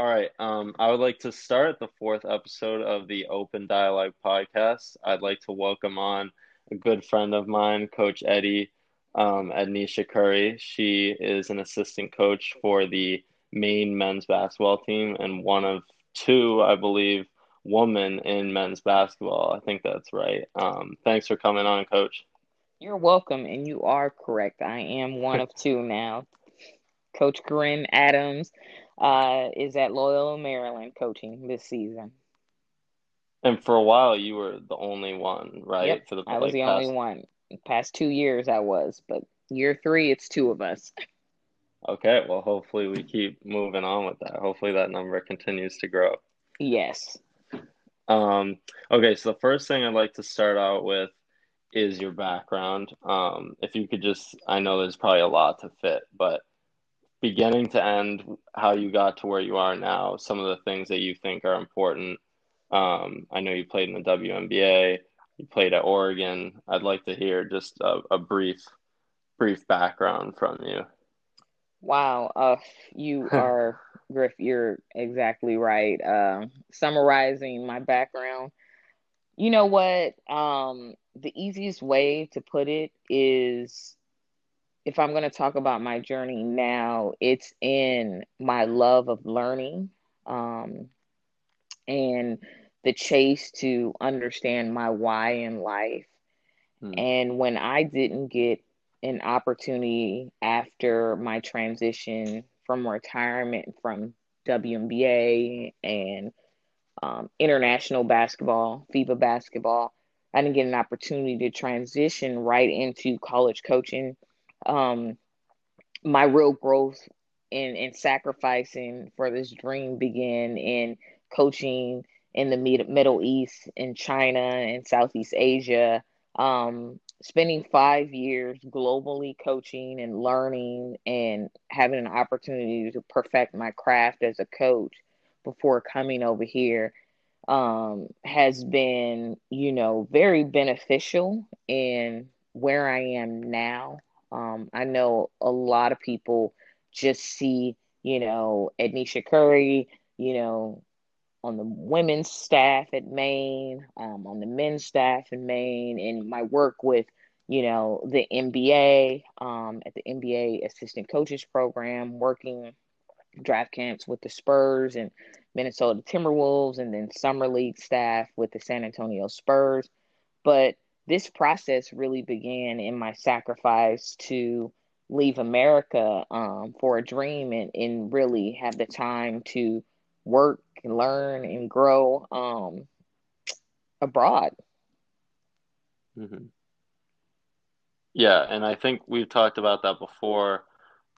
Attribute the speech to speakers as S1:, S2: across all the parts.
S1: All right. Um, I would like to start the fourth episode of the Open Dialogue podcast. I'd like to welcome on a good friend of mine, Coach Eddie um, Edniesha Curry. She is an assistant coach for the Maine men's basketball team and one of two, I believe, woman in men's basketball. I think that's right. Um, thanks for coming on, Coach.
S2: You're welcome, and you are correct. I am one of two now. Coach Corin Adams uh, is at Loyola, Maryland, coaching this season.
S1: And for a while, you were the only one, right?
S2: Yep,
S1: for the
S2: I was the
S1: past...
S2: only one. Past two years, I was, but year three, it's two of us.
S1: Okay, well, hopefully we keep moving on with that. Hopefully that number continues to grow.
S2: Yes.
S1: Um. Okay, so the first thing I'd like to start out with is your background. Um, if you could just, I know there's probably a lot to fit, but beginning to end, how you got to where you are now, some of the things that you think are important. Um, I know you played in the WNBA, you played at Oregon. I'd like to hear just a, a brief, brief background from you.
S2: Wow, uh, you are Griff. You're exactly right. Uh, summarizing my background, you know what? Um, the easiest way to put it is if I'm going to talk about my journey now, it's in my love of learning um, and the chase to understand my why in life. Hmm. And when I didn't get an opportunity after my transition from retirement from WNBA and um, international basketball, FIBA basketball, I didn't get an opportunity to transition right into college coaching um, my real growth and and sacrificing for this dream began in coaching in the Middle East, in China, and Southeast Asia. Um, spending five years globally coaching and learning and having an opportunity to perfect my craft as a coach before coming over here um, has been, you know, very beneficial in where I am now. Um, I know a lot of people just see, you know, Edniesha Curry, you know, on the women's staff at Maine, um, on the men's staff in Maine, and my work with, you know, the NBA um, at the NBA assistant coaches program, working draft camps with the Spurs and Minnesota Timberwolves, and then summer league staff with the San Antonio Spurs. But this process really began in my sacrifice to leave America um, for a dream and, and really have the time to work and learn and grow um, abroad.
S1: Mm-hmm. Yeah, and I think we've talked about that before.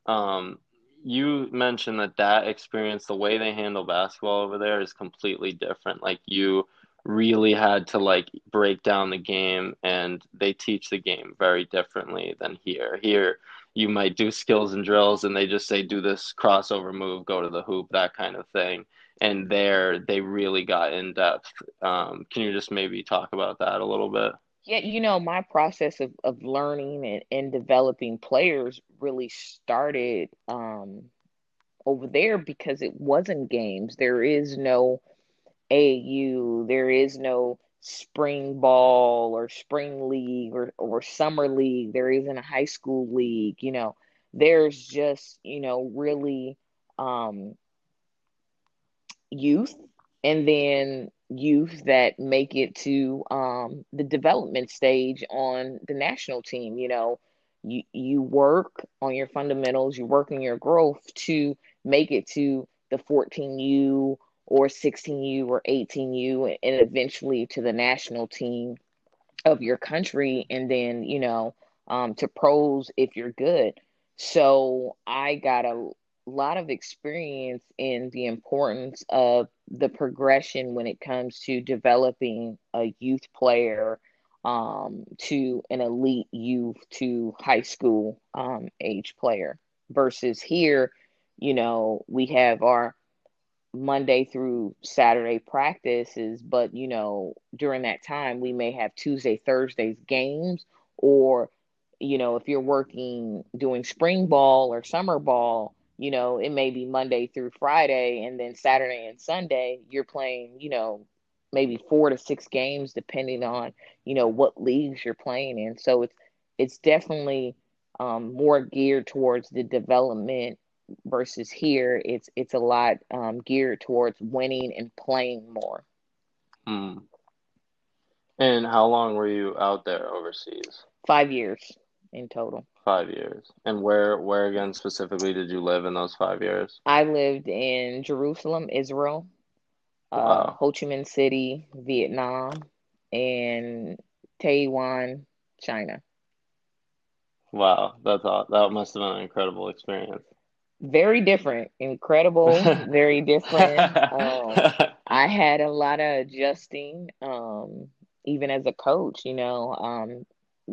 S1: Um, you mentioned that that experience, the way they handle basketball over there, is completely different. Like you really had to like break down the game and they teach the game very differently than here. Here you might do skills and drills and they just say do this crossover move go to the hoop that kind of thing. And there they really got in depth. Um, can you just maybe talk about that a little bit?
S2: Yeah you know my process of, of learning and, and developing players really started um, over there because it wasn't games. There is no AAU. There is no spring ball or spring league or, or summer league. There isn't a high school league. You know, there's just, you know, really um, youth and then youth that make it to um, the development stage on the national team. You know, you, you work on your fundamentals, you work on your growth to make it to the 14U or 16U or 18U and eventually to the national team of your country and then, you know, um, to pros if you're good. So I got a lot of experience in the importance of the progression when it comes to developing a youth player um, to an elite youth to high school um, age player versus here, you know, we have our Monday through Saturday practices, but you know, during that time we may have Tuesday, Thursdays games, or you know, if you're working doing spring ball or summer ball, you know, it may be Monday through Friday, and then Saturday and Sunday, you're playing, you know, maybe four to six games, depending on, you know, what leagues you're playing in. So it's it's definitely um, more geared towards the development versus here it's it's a lot um, geared towards winning and playing more.
S1: Hmm. And how long were you out there overseas?
S2: Five years in total.
S1: Five years. And where where again specifically did you live in those five years?
S2: I lived in Jerusalem, Israel, uh,
S1: Wow.
S2: Ho Chi Minh City, Vietnam, and Taiwan, China.
S1: Wow. That's all, that must have been an incredible experience.
S2: Very different, incredible, very different. Um, I had a lot of adjusting, um, even as a coach, you know, um,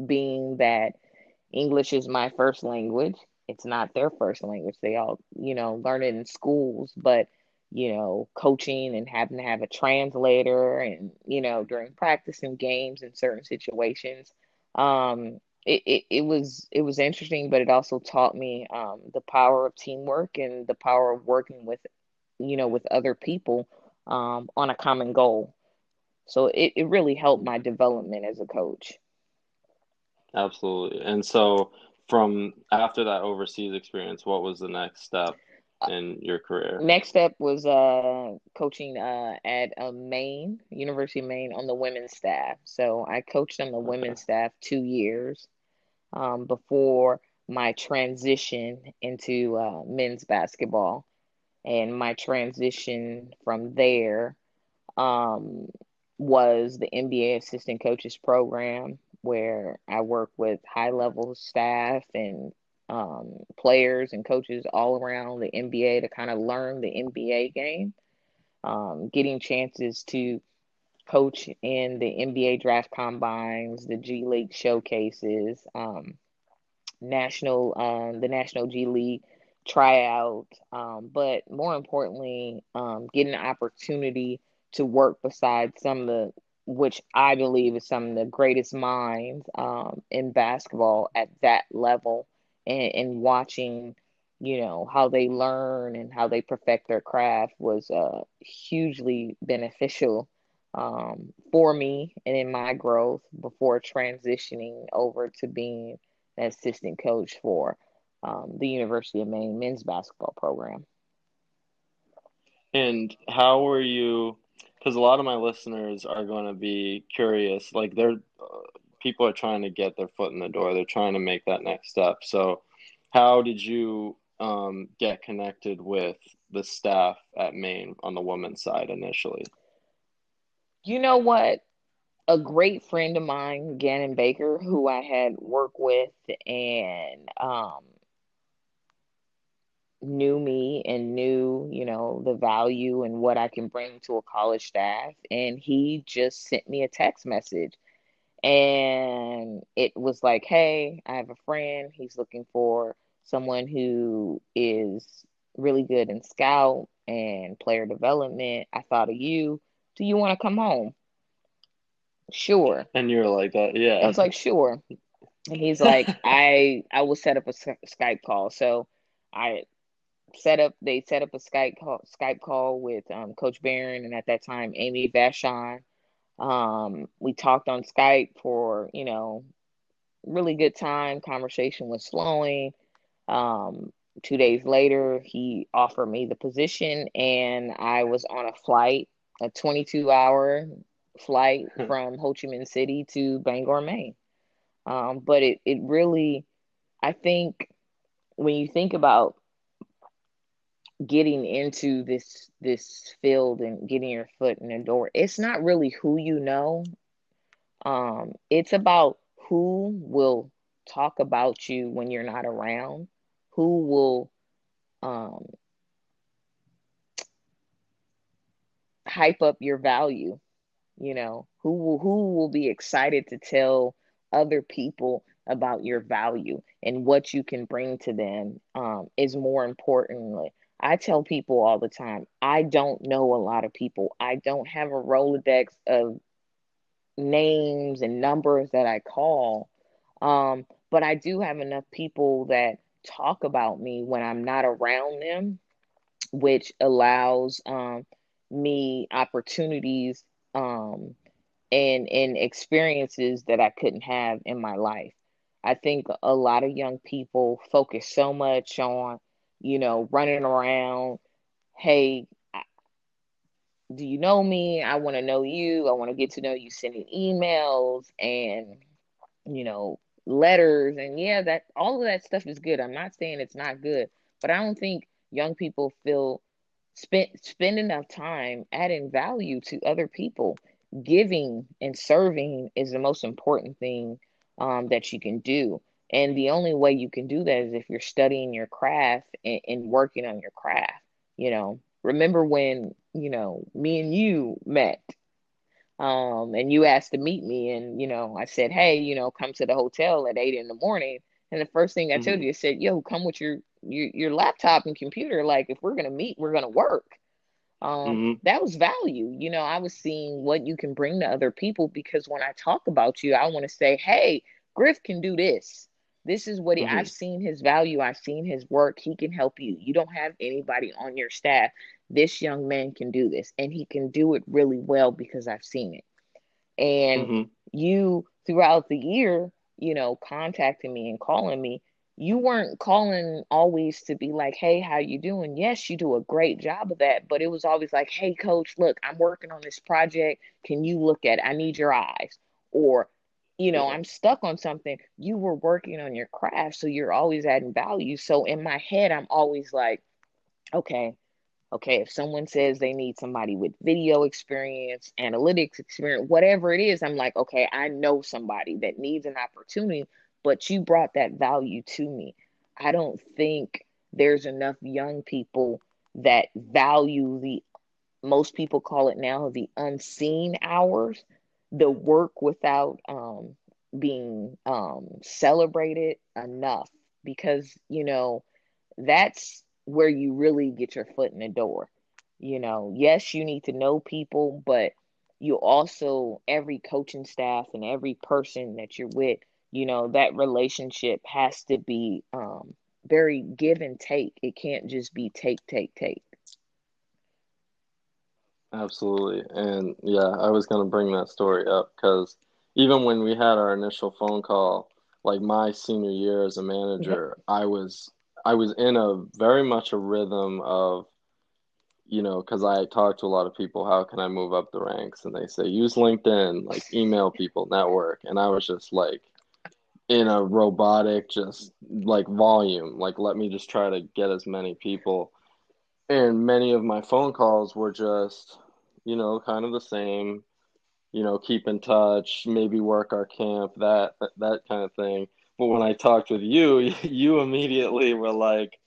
S2: being that English is my first language. It's not their first language. They all, you know, learn it in schools, but, you know, coaching and having to have a translator and, you know, during practice and games in certain situations. Um, it, it, it was it was interesting, but it also taught me um, the power of teamwork and the power of working with, you know, with other people um, on a common goal. So it, it really helped my development as a coach.
S1: Absolutely. And so from after that overseas experience, what was the next step in your career?
S2: Next step was uh, coaching uh, at uh, Maine, University of Maine, on the women's staff. So I coached on the women's staff two years um, before my transition into uh, men's basketball. And my transition from there um, was the NBA assistant coaches program, where I work with high level staff and um, players and coaches all around the NBA to kind of learn the NBA game, um, getting chances to coach in the NBA draft combines, the G League showcases, um, national, um, the National G League tryout, um, but more importantly, um, getting an opportunity to work beside some of the, which I believe is some of the greatest minds um, in basketball at that level, and, and watching, you know, how they learn and how they perfect their craft was uh, hugely beneficial um, for me and in my growth before transitioning over to being an assistant coach for um, the University of Maine men's basketball program.
S1: And how were you? Because a lot of my listeners are going to be curious. Like they're people are trying to get their foot in the door. They're trying to make that next step. So, how did you um, get connected with the staff at Maine on the women's side initially?
S2: You know what? A great friend of mine, Gannon Baker, who I had worked with and um, knew me and knew, you know, the value and what I can bring to a college staff. And he just sent me a text message. And it was like, hey, I have a friend. He's looking for someone who is really good in scout and player development. I thought of you. Do you want to come home? Sure.
S1: And you're like that,
S2: I
S1: yeah.
S2: was like, sure. And he's like, I I will set up a Skype call. So I set up they set up a Skype call Skype call with um, Coach Barron and at that time Amy Vachon. Um, we talked on Skype for you know really good time. Conversation was flowing. Um, two days later, he offered me the position, and I was on a flight, a 22 hour flight from Ho Chi Minh City to Bangor, Maine. Um, but it it really, I think when you think about getting into this this field and getting your foot in the door, it's not really who you know. Um, it's about who will talk about you when you're not around, who will um, hype up your value, you know, who will who will be excited to tell other people about your value and what you can bring to them um, is more importantly. I tell people all the time, I don't know a lot of people. I don't have a Rolodex of names and numbers that I call. Um, but I do have enough people that talk about me when I'm not around them, which allows um, me opportunities um, and and experiences that I couldn't have in my life. I think a lot of young people focus so much on, you know, running around. Hey, do you know me? I want to know you. I want to get to know you, sending emails and, you know, letters. And yeah, that all of that stuff is good. I'm not saying it's not good, but I don't think young people feel spend spend enough time adding value to other people. Giving and serving is the most important thing um, that you can do. And the only way you can do that is if you're studying your craft and, and working on your craft. You know, remember when you know me and you met um and you asked to meet me and you know i said hey you know come to the hotel at eight in the morning and the first thing i mm-hmm. told you I said yo come with your, your your laptop and computer like if we're gonna meet we're gonna work um mm-hmm. that was value you know i was seeing what you can bring to other people because when i talk about you i want to say hey griff can do this this is what he, mm-hmm. I've seen his value. I've seen his work. He can help you. You don't have anybody on your staff. This young man can do this, and he can do it really well because I've seen it. And mm-hmm. you, throughout the year, you know, contacting me and calling me, you weren't calling always to be like, "Hey, how you doing?" Yes, you do a great job of that, but it was always like, "Hey, coach, look, I'm working on this project. Can you look at it? I need your eyes." Or you know, I'm stuck on something. You were working on your craft, so you're always adding value. So in my head, I'm always like, okay, okay, if someone says they need somebody with video experience, analytics experience, whatever it is, I'm like, okay, I know somebody that needs an opportunity, but you brought that value to me. I don't think there's enough young people that value the most people call it now the unseen hours the work without um, being um, celebrated enough because you know that's where you really get your foot in the door. You know yes you need to know people but you also every coaching staff and every person that you're with you know that relationship has to be um, very give and take. It can't just be take take take
S1: Absolutely. And yeah, I was going to bring that story up because even when we had our initial phone call, like my senior year as a manager, I was I was in a very much a rhythm of you know, because I talk to a lot of people, how can I move up the ranks? And they say, use LinkedIn, like email people, network. And I was just like in a robotic, just like volume, like let me just try to get as many people and many of my phone calls were just you know kind of the same you know keep in touch maybe work our camp that that, that kind of thing. But when i talked with you you immediately were like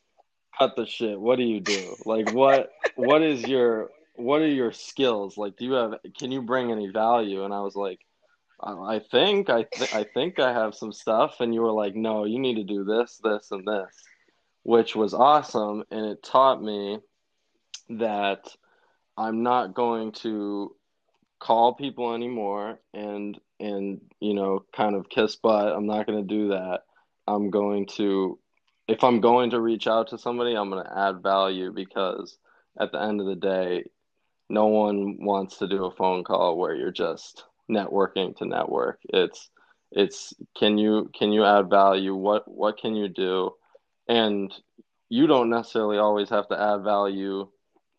S1: cut the shit. What do you do? Like what what is your what are your skills? Like do you have can you bring any value? And i was like oh, i think i th- i think i have some stuff. And you were like no you need to do this this and this which was awesome. And it taught me that I'm not going to call people anymore and and you know kind of kiss butt. I'm not going to do that. I'm going to if I'm going to reach out to somebody, I'm going to add value because at the end of the day, no one wants to do a phone call where you're just networking to network. It's it's can you can you add value? What what can you do? And you don't necessarily always have to add value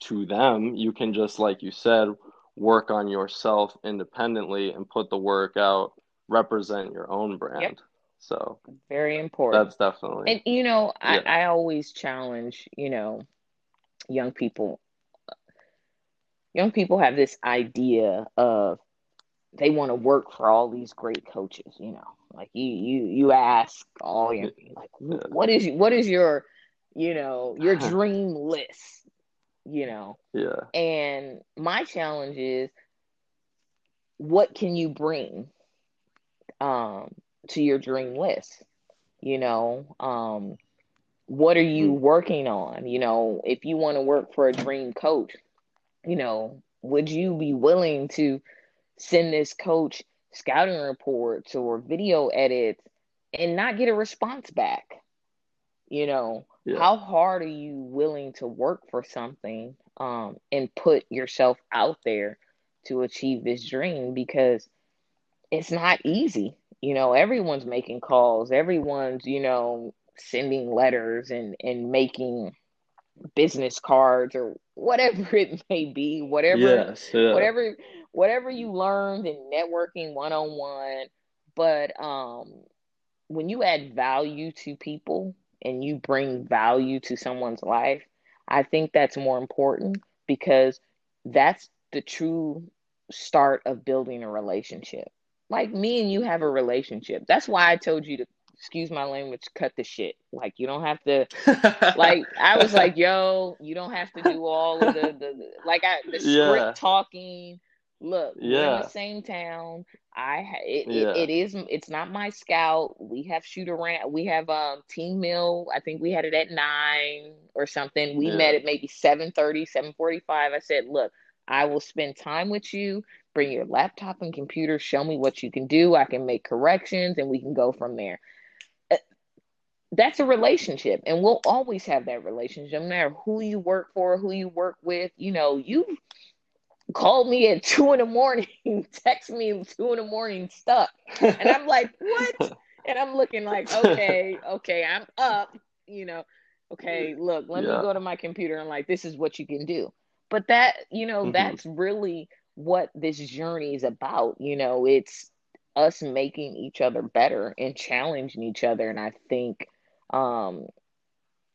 S1: to them. You can just, like you said, work on yourself independently and put the work out, represent your own brand. Yep. So
S2: very important.
S1: That's definitely.
S2: And you know, I. I always challenge, you know, young people. Young people have this idea of they want to work for all these great coaches, you know. Like you you you ask all your like what is what is your you know your dream list you know.
S1: Yeah.
S2: And my challenge is what can you bring um to your dream list? You know, um what are you mm-hmm. working on? You know, if you want to work for a dream coach, you know, would you be willing to send this coach scouting reports or video edits and not get a response back? You know,
S1: Yeah.
S2: how hard are you willing to work for something um, and put yourself out there to achieve this dream? Because it's not easy. You know, everyone's making calls, everyone's, you know, sending letters and, and making business cards or whatever it may be, whatever
S1: Yes. Yeah.
S2: whatever whatever you learned in networking one on one. But um when you add value to people and you bring value to someone's life, I think that's more important because that's the true start of building a relationship. Like me and you have a relationship. That's why I told you to excuse my language, cut the shit. Like you don't have to like I was like, yo, you don't have to do all of the the, the like I the script
S1: Yeah.
S2: talking. Look, we're in
S1: Yeah.
S2: the same town. I it,
S1: Yeah.
S2: it, it is it's not my scout. We have shoot around. We have um team meal. I think we had it at nine or something. We
S1: Yeah.
S2: met at maybe 7:30, 7:45. I said, look, I will spend time with you. Bring your laptop and computer. Show me what you can do. I can make corrections, and we can go from there Uh, that's a relationship and we'll always have that relationship no matter who you work for who you work with you know you called me at two in the morning text me at two in the morning stuck. And i'm like what? And i'm looking like okay okay i'm up you know. Okay look let
S1: Yeah.
S2: me go to my computer and like this is what you can do. But that you know
S1: Mhm.
S2: that's really what this journey is about you know. It's us making each other better and challenging each other and i think um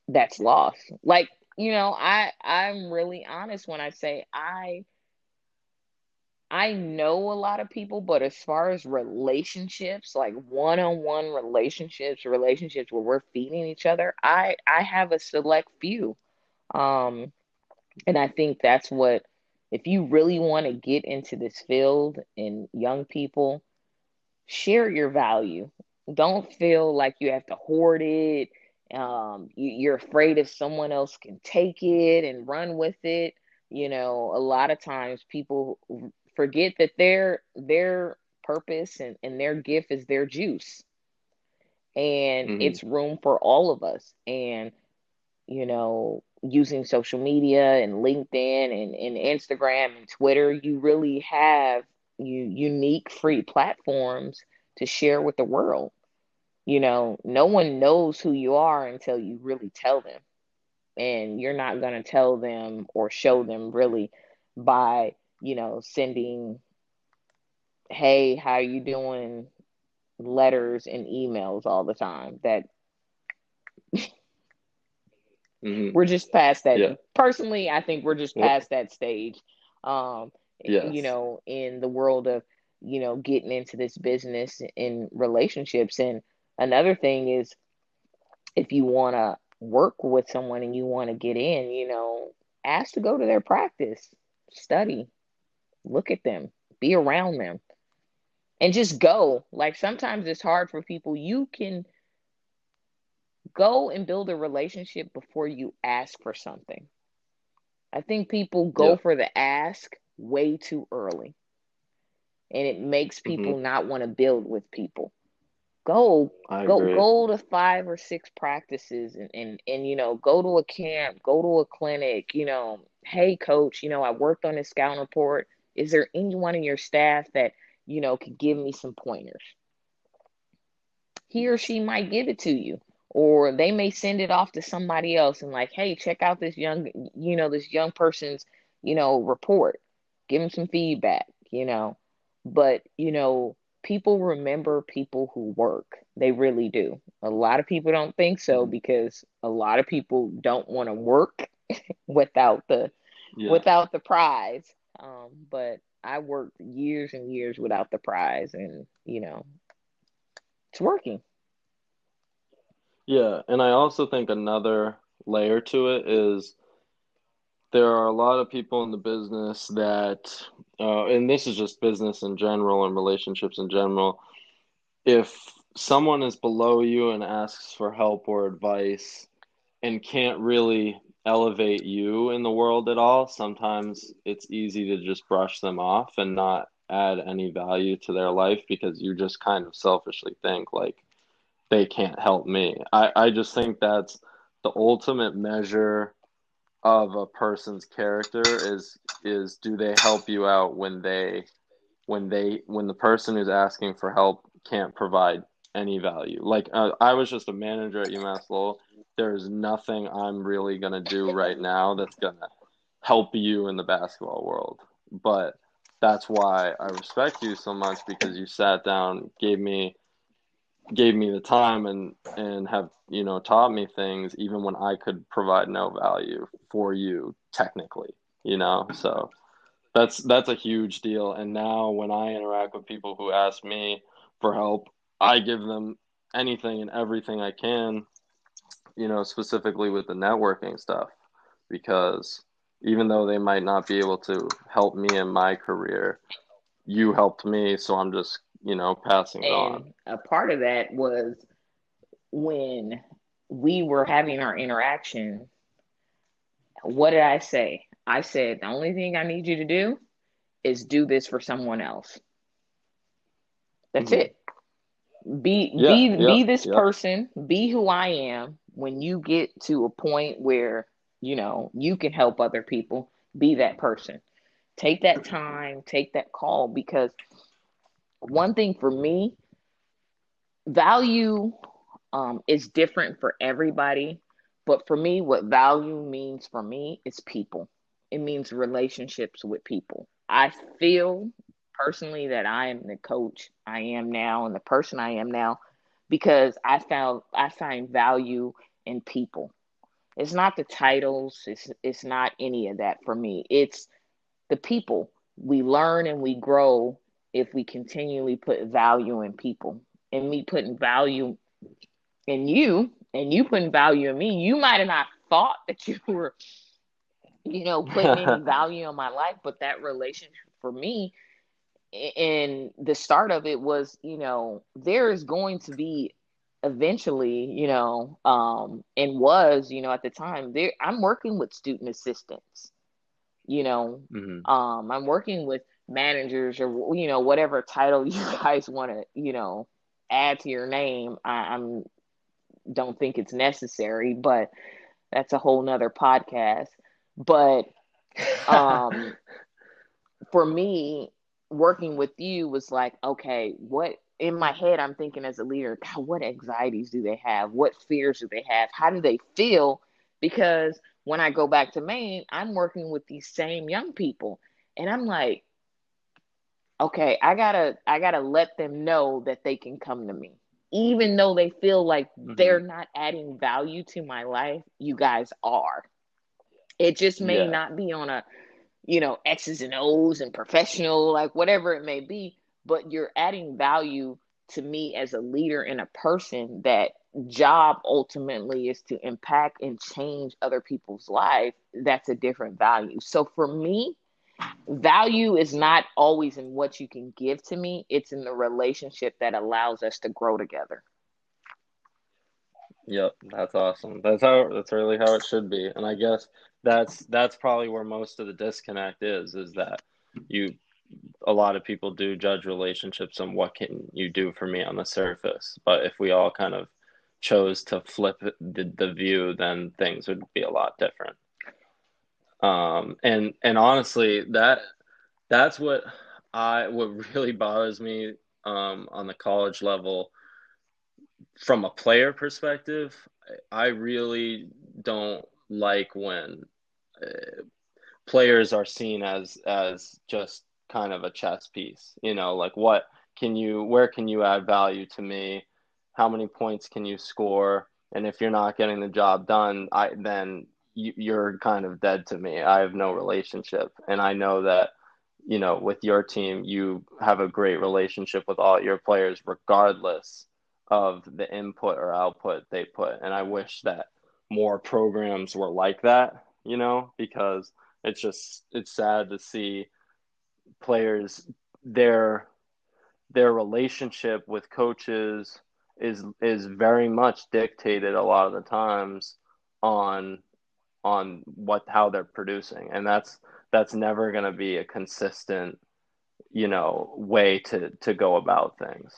S2: that's lost. Like you know i i'm really honest when i say i i know a lot of people but as far as relationships like one-on-one relationships relationships where we're feeding each other i i have a select few um and i think that's what if you really want to get into this field and young people share your value. Don't feel like you have to hoard it. Um, you, you're afraid if someone else can take it and run with it. You know, a lot of times people forget that their their purpose and, and their gift is their juice. And
S1: Mhm.
S2: it's room for all of us. And, you know, using social media and LinkedIn and, and Instagram and Twitter, you really have you unique free platforms to share with the world. You know, no one knows who you are until you really tell them. And you're not going to tell them or show them really by, you know, sending, hey, how you doing? letters and emails all the time. That
S1: Mhm.
S2: we're just past that.
S1: Yeah.
S2: Personally, I think we're just
S1: Yep.
S2: past that stage. Um,
S1: Yes.
S2: you know, in the world of, you know, getting into this business and relationships. And another thing is if you want to work with someone and you want to get in, you know, ask to go to their practice, study, look at them, be around them, and just go. Like sometimes it's hard for people. You can go and build a relationship before you ask for something. I think people go for the ask way too early. And it makes
S1: Mm-hmm.
S2: people not want to build with people. Go
S1: I
S2: go
S1: agree.
S2: go to five or six practices and, and and you know go to a camp go to a clinic you know hey coach you know i worked on this scouting report is there anyone in your staff that you know could give me some pointers? He or she might give it to you or they may send it off to somebody else and like hey check out this young you know this young person's you know report. Give them some feedback you know? But you know people remember people who work. They really do. A lot of people don't think so
S1: Mhm.
S2: because a lot of people don't want to work without the
S1: Yeah.
S2: without the prize um but i worked years and years without the prize and you know it's working
S1: Yeah, and I also think another layer to it is there are a lot of people in the business that, uh, and this is just business in general and relationships in general. If someone is below you and asks for help or advice and can't really elevate you in the world at all, sometimes it's easy to just brush them off and not add any value to their life because you just kind of selfishly think like they can't help me. I, I just think that's the ultimate measure of a person's character is is do they help you out when they when they when the person who's asking for help can't provide any value. Like uh, I was just a manager at UMass Lowell. There's nothing I'm really gonna do right now that's gonna help you in the basketball world. But that's why I respect you so much because you sat down, gave me gave me the time and and have you know taught me things even when I could provide no value for you technically you know so that's that's a huge deal and now when I interact with people who ask me for help I give them anything and everything I can you know specifically with the networking stuff because even though they might not be able to help me in my career you helped me so I'm just you know, passing and on.
S2: A part of that was when we were having our interaction. What did I say? I said, the only thing I need you to do is do this for someone else. That's mm-hmm. it. Be yeah, be yeah, be this yeah. person, be who I am when you get to a point where, you know, you can help other people, be that person. Take that time, take that call because one thing for me, value um, is different for everybody. But for me, what value means for me is people. It means relationships with people. I feel personally that I am the coach I am now and the person I am now because I found I find value in people. It's not the titles, it's it's not any of that for me. It's the people. We learn and we grow if we continually put value in people and me putting value in you and you putting value in me, you might have not thought that you were, you know, putting any value in my life, but that relationship for me and the start of it was, you know, there is going to be eventually, you know, um, and was, you know, at the time, there I'm working with student assistants. You know, mm-hmm. um, I'm working with managers or you know whatever title you guys want to you know add to your name I, i'm don't think it's necessary but that's a whole nother podcast but um for me working with you was like okay what in my head i'm thinking as a leader God, what anxieties do they have what fears do they have how do they feel because when i go back to maine i'm working with these same young people and i'm like okay, I gotta I gotta let them know that they can come to me. Even though they feel like mm-hmm. they're not adding value to my life, you guys are. It just may yeah. not be on a, you know, X's and O's and professional, like whatever it may be, but you're adding value to me as a leader and a person that job ultimately is to impact and change other people's life that's a different value. So for me value is not always in what you can give to me it's in the relationship that allows us to grow together.
S1: Yep that's awesome. That's how that's really how it should be. And i guess that's that's probably where most of the disconnect is is that you a lot of people do judge relationships on what can you do for me on the surface but if we all kind of chose to flip the, the view then things would be a lot different um, and and honestly, that that's what I what really bothers me um, on the college level from a player perspective. I really don't like when uh, players are seen as as just kind of a chess piece. You know, like what can you where can you add value to me? How many points can you score? And if you're not getting the job done, I then you're kind of dead to me. I have no relationship. And I know that, you know, with your team, you have a great relationship with all your players, regardless of the input or output they put. And I wish that more programs were like that, you know, because it's just, it's sad to see players, their, their relationship with coaches is, is very much dictated a lot of the times on on what how they're producing. And that's that's never going to be a consistent you know way to to go about things.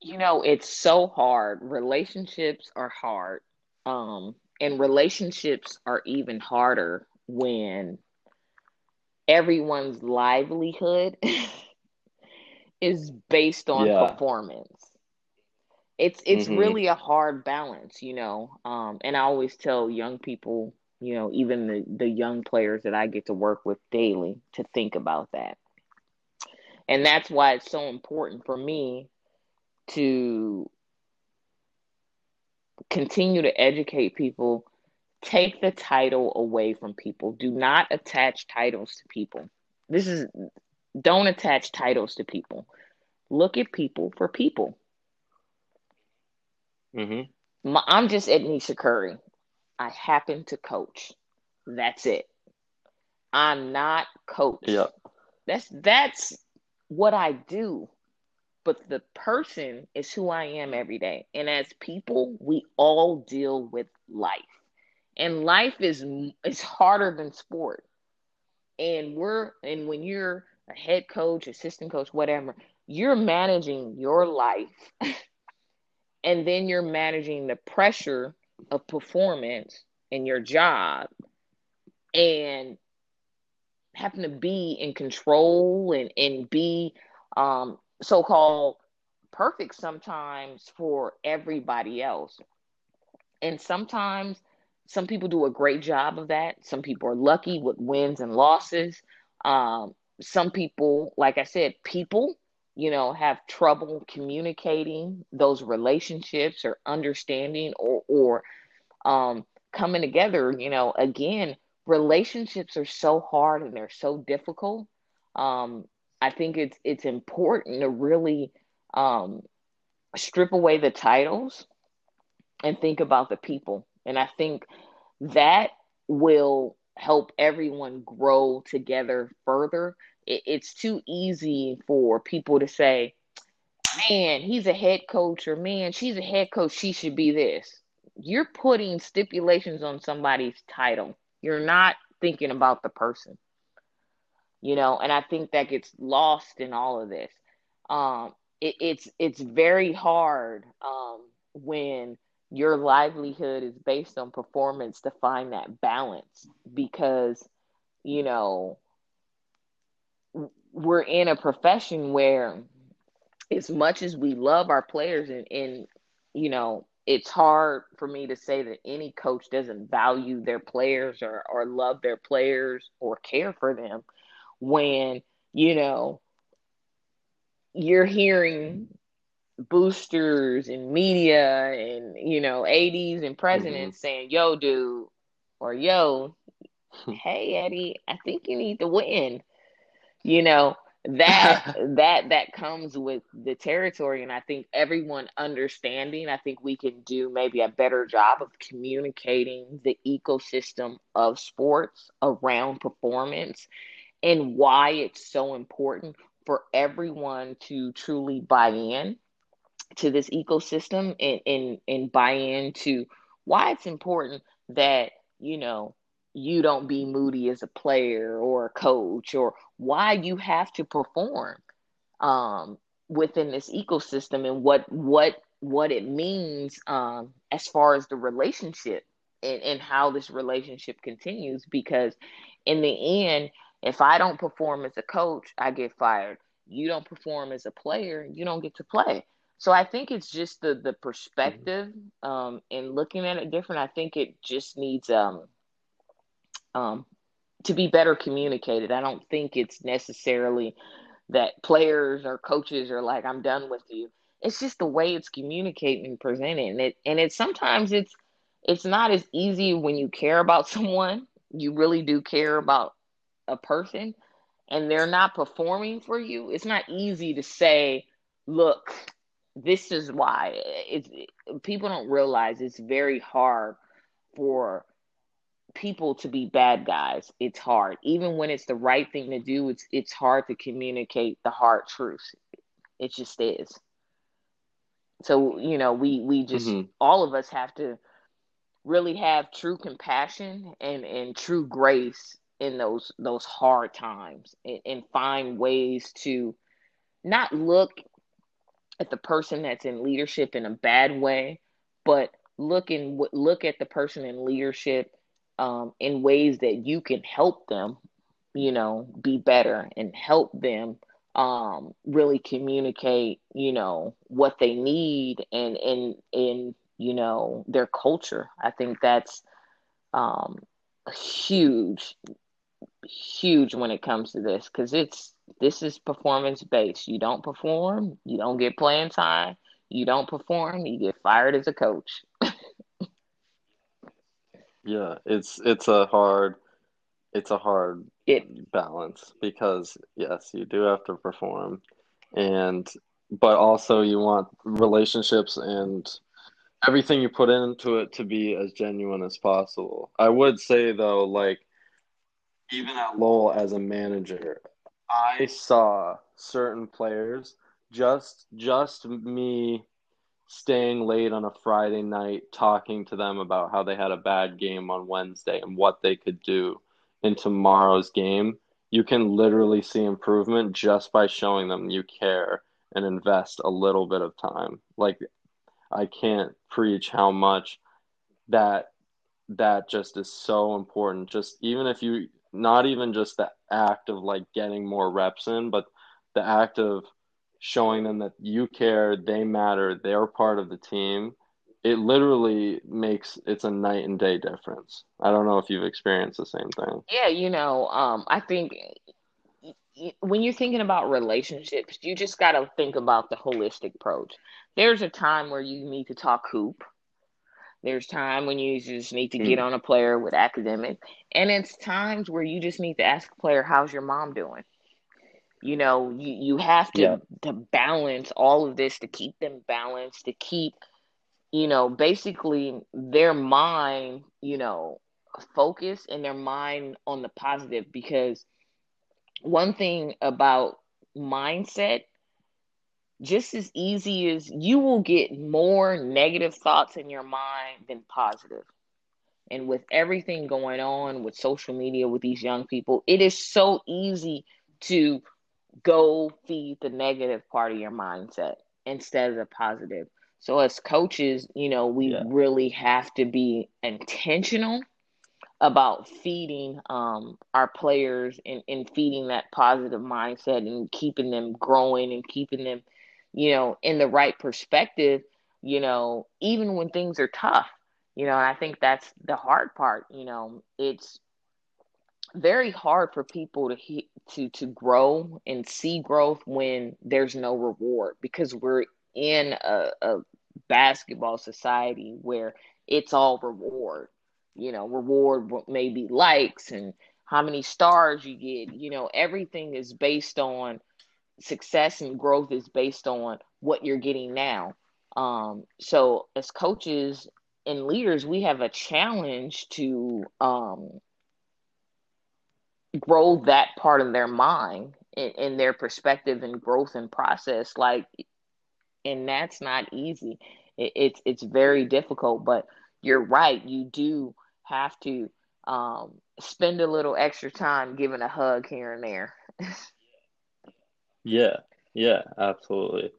S2: You know it's so hard. Relationships are hard um and relationships are even harder when everyone's livelihood is based on yeah. performance. It's it's mm-hmm. really a hard balance, you know. Um, and I always tell young people, you know, even the the young players that I get to work with daily, to think about that. And that's why it's so important for me to continue to educate people take the title away from people. Do not attach titles to people. This is don't attach titles to people. Look at people for people. Mm-hmm. i'm just edniesha curry. I happen to coach. That's it. I'm not coach
S1: yeah
S2: that's that's what i do but the person is who I am every day. And as people, we all deal with life. And life is is harder than sport. And we're and when you're a head coach, assistant coach, whatever, you're managing your life. and then you're managing the pressure of performance in your job and having to be in control and, and be um, so called perfect sometimes for everybody else. And sometimes some people do a great job of that. Some people are lucky with wins and losses. Um, some people, like I said, people, you know, have trouble communicating those relationships or understanding or, or um, coming together. You know, again, relationships are so hard and they're so difficult. Um, I think it's it's important to really um, strip away the titles and think about the people. And I think that will help everyone grow together further. It, it's too easy for people to say, man, he's a head coach, or man, she's a head coach, she should be this. You're putting stipulations on somebody's title. You're not thinking about the person you know, and I think that gets lost in all of this. Um, it, it's it's very hard um, when your livelihood is based on performance to find that balance because you know we're in a profession where as much as we love our players and, and you know it's hard for me to say that any coach doesn't value their players or, or love their players or care for them when, you know, you're hearing boosters and media and, you know, ADs and presidents mm-hmm. saying, yo, dude, or yo, hey, Eddie, I think you need to win. You know, that that that comes with the territory and i think everyone understanding i think we can do maybe a better job of communicating the ecosystem of sports around performance and why it's so important for everyone to truly buy in to this ecosystem and, and, and buy into why it's important that, you know, you don't be moody as a player or a coach or why you have to perform um, within this ecosystem and what what what it means um, as far as the relationship and, and how this relationship continues because in the end if I don't perform as a coach, I get fired. You don't perform as a player, you don't get to play. So I think it's just the the perspective um, and looking at it different. I think it just needs um, um, to be better communicated. I don't think it's necessarily that players or coaches are like, "I'm done with you." It's just the way it's communicated and presented, and it and it sometimes it's it's not as easy when you care about someone. You really do care about a person and they're not performing for you, it's not easy to say, look, this is why. It's it, people don't realize it's very hard for people to be bad guys. It's hard. Even when it's the right thing to do, it's it's hard to communicate the hard truth. It just is. So, you know, we we just mm-hmm. all of us have to really have true compassion and and true grace in those those hard times and, and find ways to not look at the person that's in leadership in a bad way, but look and look at the person in leadership um, in ways that you can help them, you know, be better and help them um, really communicate, you know, what they need and and in you know their culture. I think that's um, a huge, huge when it comes to this because it's this is performance based. You don't perform, you don't get playing time. You don't perform, you get fired as a coach.
S1: yeah, it's it's a hard it's a hard
S2: it
S1: balance because yes, you do have to perform and but also you want relationships and everything you put into it to be as genuine as possible. I would say though, like even at Lowell as a manager, I saw certain players just just me staying late on a Friday night talking to them about how they had a bad game on Wednesday and what they could do in tomorrow's game. You can literally see improvement just by showing them you care and invest a little bit of time. Like I can't preach how much that that just is so important. Just even if you not even just the act of like getting more reps in, but the act of showing them that you care, they matter, they're part of the team. It literally makes it's a night and day difference. I don't know if you've experienced the same thing.
S2: Yeah, you know, um, I think when you're thinking about relationships, you just got to think about the holistic approach. There's a time where you need to talk hoop. There's time when you just need to get mm. on a player with academic, and it's times where you just need to ask a player, "How's your mom doing?" You know, you you have to yeah. to balance all of this to keep them balanced, to keep, you know, basically their mind, you know, focused and their mind on the positive because one thing about mindset just as easy as you will get more negative thoughts in your mind than positive. And with everything going on with social media with these young people, it is so easy to go feed the negative part of your mindset instead of the positive. So as coaches, you know, we yeah. really have to be intentional about feeding um, our players and, and feeding that positive mindset and keeping them growing and keeping them, you know, in the right perspective, you know, even when things are tough, you know, and I think that's the hard part, you know, it's very hard for people to to to grow and see growth when there's no reward because we're in a, a basketball society where it's all reward you know, reward maybe likes and how many stars you get. You know, everything is based on success and growth is based on what you're getting now. Um, so as coaches and leaders, we have a challenge to um, grow that part of their mind in, in their perspective and growth and process. Like, and that's not easy. It, it's it's very difficult, but you're right. You do have to um, spend a little extra time giving a hug here and there.
S1: yeah, yeah, absolutely.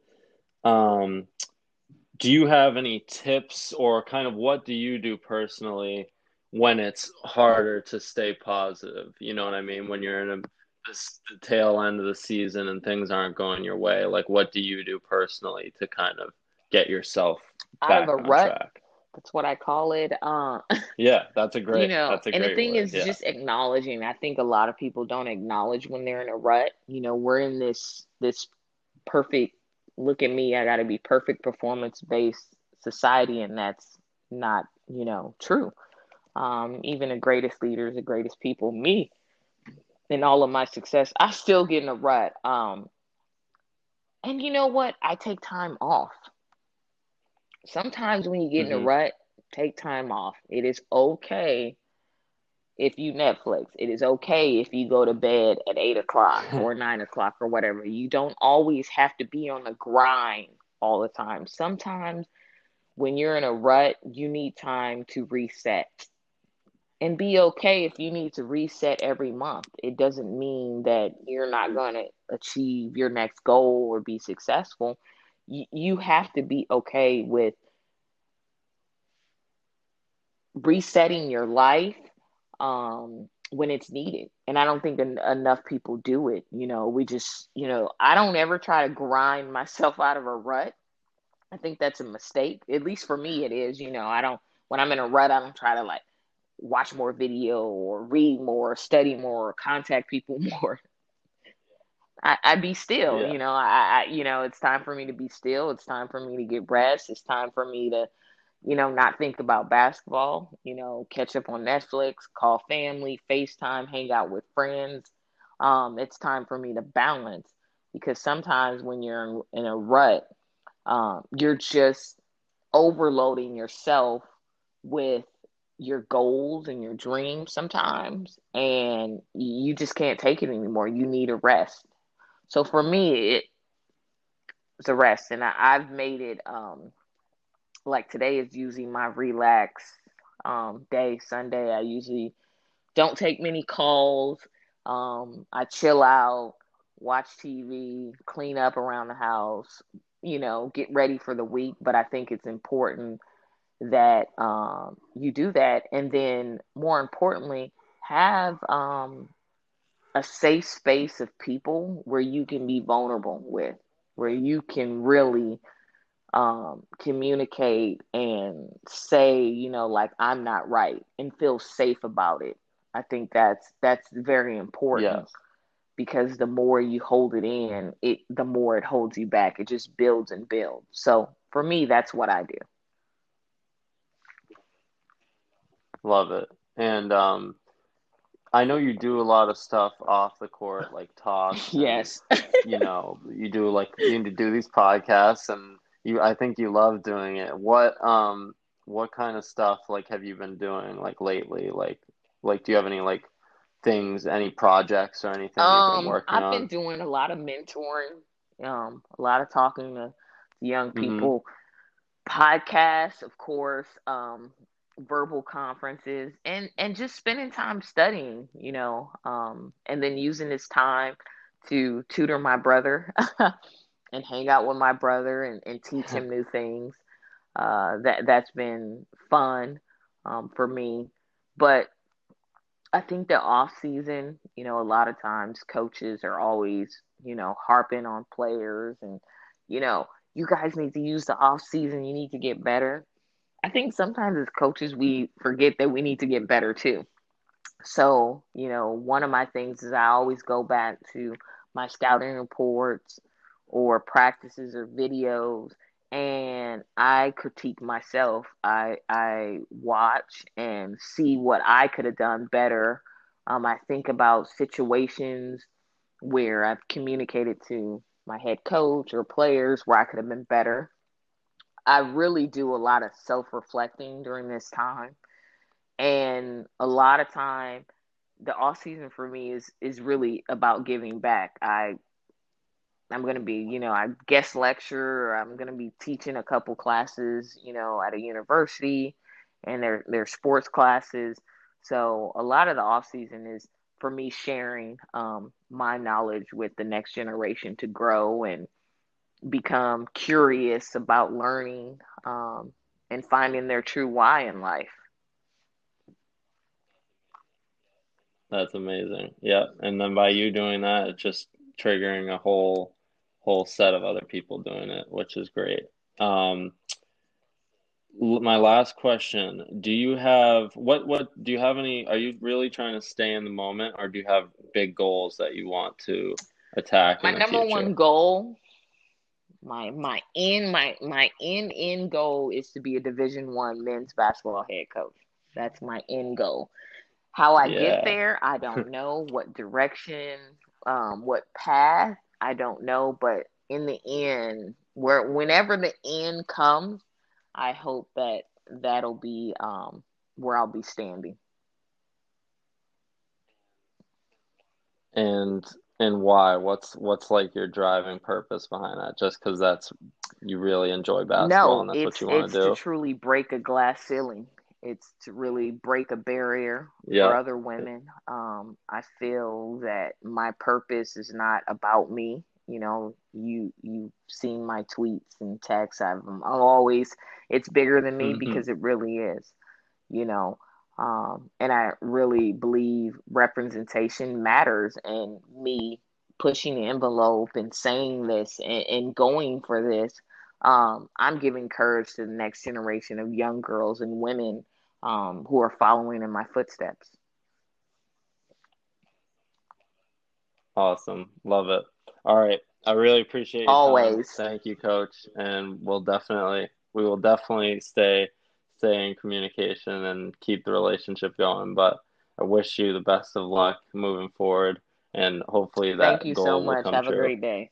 S1: Um, do you have any tips or kind of what do you do personally when it's harder to stay positive? You know what I mean? When you're in a this, the tail end of the season and things aren't going your way, like what do you do personally to kind of get yourself
S2: out of a rut? Track? That's what I call it. Uh,
S1: yeah, that's a great. You know, that's a
S2: and
S1: the
S2: thing
S1: word.
S2: is
S1: yeah.
S2: just acknowledging. I think a lot of people don't acknowledge when they're in a rut. You know, we're in this this perfect. Look at me. I got to be perfect performance based society, and that's not you know true. Um, even the greatest leaders, the greatest people, me, in all of my success, I still get in a rut. Um, and you know what? I take time off sometimes when you get mm-hmm. in a rut, take time off. It is okay if you Netflix. It is okay if you go to bed at eight o'clock or nine o'clock or whatever. You don't always have to be on the grind all the time. Sometimes when you're in a rut, you need time to reset. And be okay if you need to reset every month. It doesn't mean that you're not going to achieve your next goal or be successful you, have to be okay with resetting your life um, when it's needed. And I don't think en- enough people do it. You know, we just, you know, I don't ever try to grind myself out of a rut. I think that's a mistake. At least for me, it is. You know, I don't, when I'm in a rut, I don't try to like watch more video or read more, study more, contact people more. I, I be still,
S1: Yeah.
S2: you know, I, I, you know, it's time for me to be still. It's time for me to get rest. It's time for me to, you know, not think about basketball, you know, catch up on Netflix, call family, FaceTime, hang out with friends. Um, it's time for me to balance because sometimes when you're in, in a rut, um, you're just overloading yourself with your goals and your dreams sometimes, and you just can't take it anymore. You need a rest. So for me, it, it's a rest, and I, I've made it. Um, like today is usually my relax um, day. Sunday, I usually don't take many calls. Um, I chill out, watch TV, clean up around the house, you know, get ready for the week. But I think it's important that um, you do that. And then, more importantly, have um, a safe space of people where you can be vulnerable with, where you can really um, communicate and say, you know, like I'm not right and feel safe about it. I think that's that's very important
S1: Yes.
S2: because the more you hold it in, it the more it holds you back. It just builds and builds. So for me, that's what I do.
S1: Love it. And um, I know you do a lot of stuff off the court, like talks and
S2: Yes.
S1: you know, you do like you need to do these podcasts and you I think you love doing it. What um what kind of stuff like have you been doing like lately? Like like do you have any like things, any projects or anything you've been
S2: Um,
S1: working
S2: I've been
S1: on?
S2: doing a lot of mentoring, um, a lot of talking to young
S1: Mm-hmm.
S2: people, podcasts, of course, um, verbal conferences, and and just spending time studying, you know, um, and then using this time to tutor my brother and hang out with my brother and, and teach him new things. Uh, that that's been fun um, for me, but I think the off season, you know, a lot of times coaches are always, you know, harping on players and, you know, you guys need to use the off season. You need to get better. I think sometimes as coaches we forget that we need to get better too. So, you know, one of my things is I always go back to my scouting reports or practices or videos and I critique myself. I I watch and see what I could have done better. Um, I think about situations where I've communicated to my head coach or players where I could have been better. I really do a lot of self reflecting during this time and a lot of time the off season for me is is really about giving back. I I'm gonna be, you know, I guest lecture. I'm gonna be teaching a couple classes, you know, at a university, and they're they're sports classes. So a lot of the off season is for me sharing um, my knowledge with the next generation to grow and become curious about learning um, and finding their true why in life.
S1: That's amazing. Yeah. And then by you doing that, it's just triggering a whole whole set of other people doing it, which is great. Um, my last question, do you have what what do you have any are you really trying to stay in the moment or do you have big goals that you want to attack
S2: My number
S1: future?
S2: one goal my my end my my end end goal is to be a division one men's basketball head coach. That's my end goal. How i get there i don't know. What direction um what path i don't know. But in the end where whenever the end comes i hope that that'll be um where i'll be standing.
S1: And and why? What's what's like your driving purpose behind that? Just because that's you really enjoy basketball
S2: No,
S1: and that's what you want
S2: it's
S1: to
S2: to truly break a glass ceiling. It's to really break a barrier
S1: Yeah.
S2: for other women. Um, I feel that my purpose is not about me. You know, you you've seen my tweets and texts. I've, I'm always it's bigger than me
S1: hmm
S2: because it really is. you know. Um, and I really believe representation matters, and me pushing the envelope and saying this and, and going for this, um, I'm giving courage to the next generation of young girls and women um, who are following in my footsteps.
S1: Awesome. Love it. All right. I really appreciate
S2: it.
S1: always. Thank you, coach. And we'll definitely we will definitely stay stay in communication and keep the relationship going. But I wish you the best of luck moving forward and hopefully that
S2: Thank you so much. Have
S1: true.
S2: a great day.